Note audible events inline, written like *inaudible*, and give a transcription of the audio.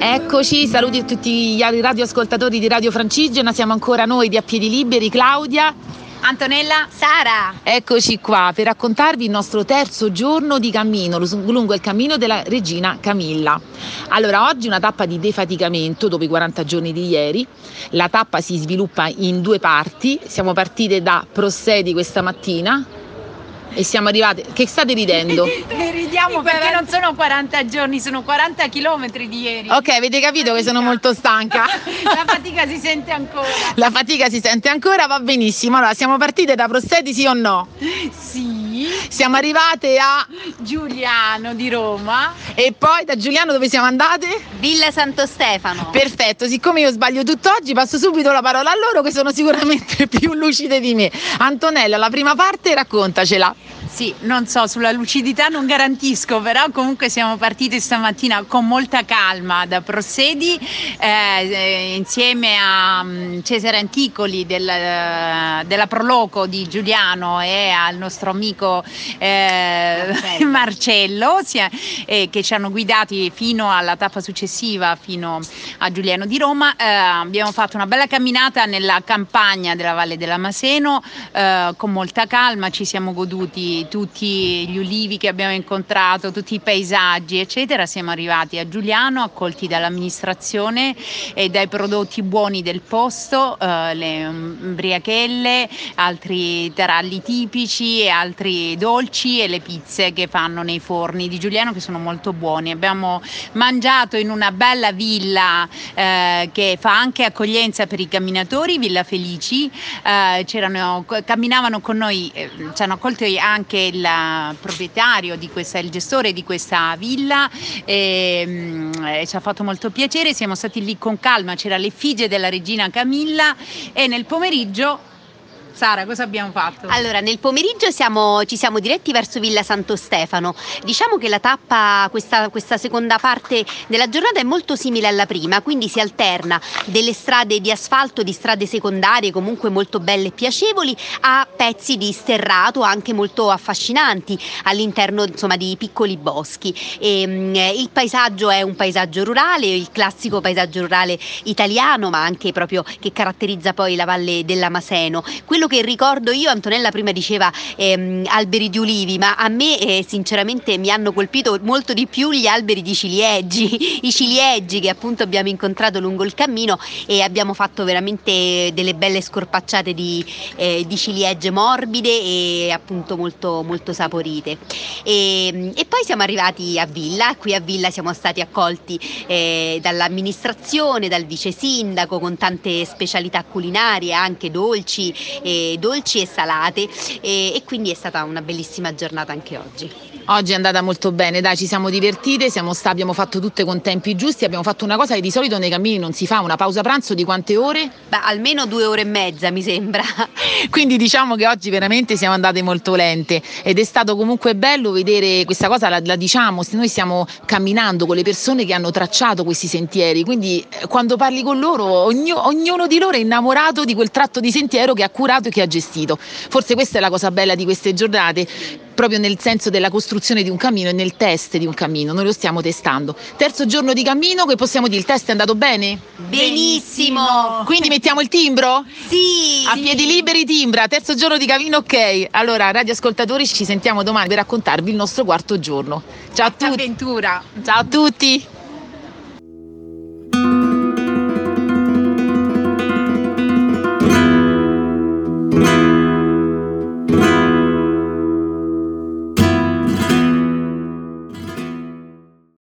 Eccoci, saluti a tutti gli radioascoltatori di Radio Francigena, siamo ancora noi di A Piedi Liberi, Claudia. Antonella, Sara. Eccoci qua per raccontarvi il nostro terzo giorno di cammino lungo il cammino della regina Camilla. Allora, oggi una tappa di defaticamento dopo i 40 giorni di ieri. La tappa si sviluppa in due parti. Siamo partite da Prossedi questa mattina, e siamo arrivate. Che state ridendo? Ridiamo perché non sono 40 giorni, sono 40 chilometri di ieri. Ok, avete capito che sono molto stanca. *laughs* La fatica si sente ancora. La fatica si sente ancora, va benissimo. Allora, siamo partite da Prosteti, sì o no? Sì. Siamo arrivate a Giuliano di Roma. E poi da Giuliano dove siamo andate? Villa Santo Stefano. Perfetto, siccome io sbaglio tutto oggi, passo subito la parola a loro che sono sicuramente *laughs* più lucide di me. Antonella, la prima parte raccontacela. Sì, non so, sulla lucidità non garantisco, però comunque siamo partiti stamattina con molta calma da Prosedi eh, insieme a um, Cesare Anticoli del, uh, della Proloco di Giuliano e al nostro amico eh, Marcello, *laughs* Marcello sia, eh, che ci hanno guidati fino alla tappa successiva, fino a Giuliano di Roma. Eh, abbiamo fatto una bella camminata nella campagna della Valle della Maseno eh, con molta calma, ci siamo goduti tutti gli ulivi che abbiamo incontrato, tutti i paesaggi, eccetera, siamo arrivati a Giuliano, accolti dall'amministrazione e dai prodotti buoni del posto, eh, le umbriachelle, altri taralli tipici e altri dolci e le pizze che fanno nei forni di Giuliano che sono molto buoni. Abbiamo mangiato in una bella villa eh, che fa anche accoglienza per i camminatori, Villa Felici, eh, camminavano con noi, eh, ci hanno accolto anche anche il proprietario di questa, il gestore di questa villa e, mm, e ci ha fatto molto piacere, siamo stati lì con calma, c'era l'effigie della regina Camilla e nel pomeriggio Sara, cosa abbiamo fatto? Allora, nel pomeriggio siamo, ci siamo diretti verso Villa Santo Stefano. Diciamo che la tappa, questa, questa, seconda parte della giornata è molto simile alla prima, quindi si alterna delle strade di asfalto, di strade secondarie comunque molto belle e piacevoli, a pezzi di sterrato anche molto affascinanti all'interno insomma, di piccoli boschi. E, um, il paesaggio è un paesaggio rurale, il classico paesaggio rurale italiano, ma anche proprio che caratterizza poi la valle della Maseno. Quello che ricordo io, Antonella prima diceva ehm, alberi di ulivi, ma a me eh, sinceramente mi hanno colpito molto di più gli alberi di ciliegi, *laughs* i ciliegi che appunto abbiamo incontrato lungo il cammino e abbiamo fatto veramente delle belle scorpacciate di, eh, di ciliegie morbide e appunto molto, molto saporite. E, e, poi siamo arrivati a Villa, qui a Villa siamo stati accolti eh, dall'amministrazione, dal vice sindaco con tante specialità culinarie, anche dolci e dolci e salate e, e quindi è stata una bellissima giornata anche oggi. Oggi è andata molto bene, dai, ci siamo divertite, siamo sta, abbiamo fatto tutte con tempi giusti, abbiamo fatto una cosa che di solito nei cammini non si fa, una pausa pranzo di quante ore? Beh, almeno due ore e mezza mi sembra. *laughs* Quindi diciamo che oggi veramente siamo andate molto lente ed è stato comunque bello vedere questa cosa, la, la diciamo, noi stiamo camminando con le persone che hanno tracciato questi sentieri, quindi eh, quando parli con loro ognuno, ognuno di loro è innamorato di quel tratto di sentiero che ha curato e che ha gestito. Forse questa è la cosa bella di queste giornate, proprio nel senso della costruzione di un cammino e nel test di un cammino, noi lo stiamo testando. Terzo giorno di cammino, che possiamo dire, il test è andato bene? Benissimo! Quindi mettiamo il timbro? Sì! A piedi liberi timbra, terzo giorno di cammino, ok. Allora, radioascoltatori, ci sentiamo domani per raccontarvi il nostro quarto giorno. Ciao a tutti! Ciao a tutti!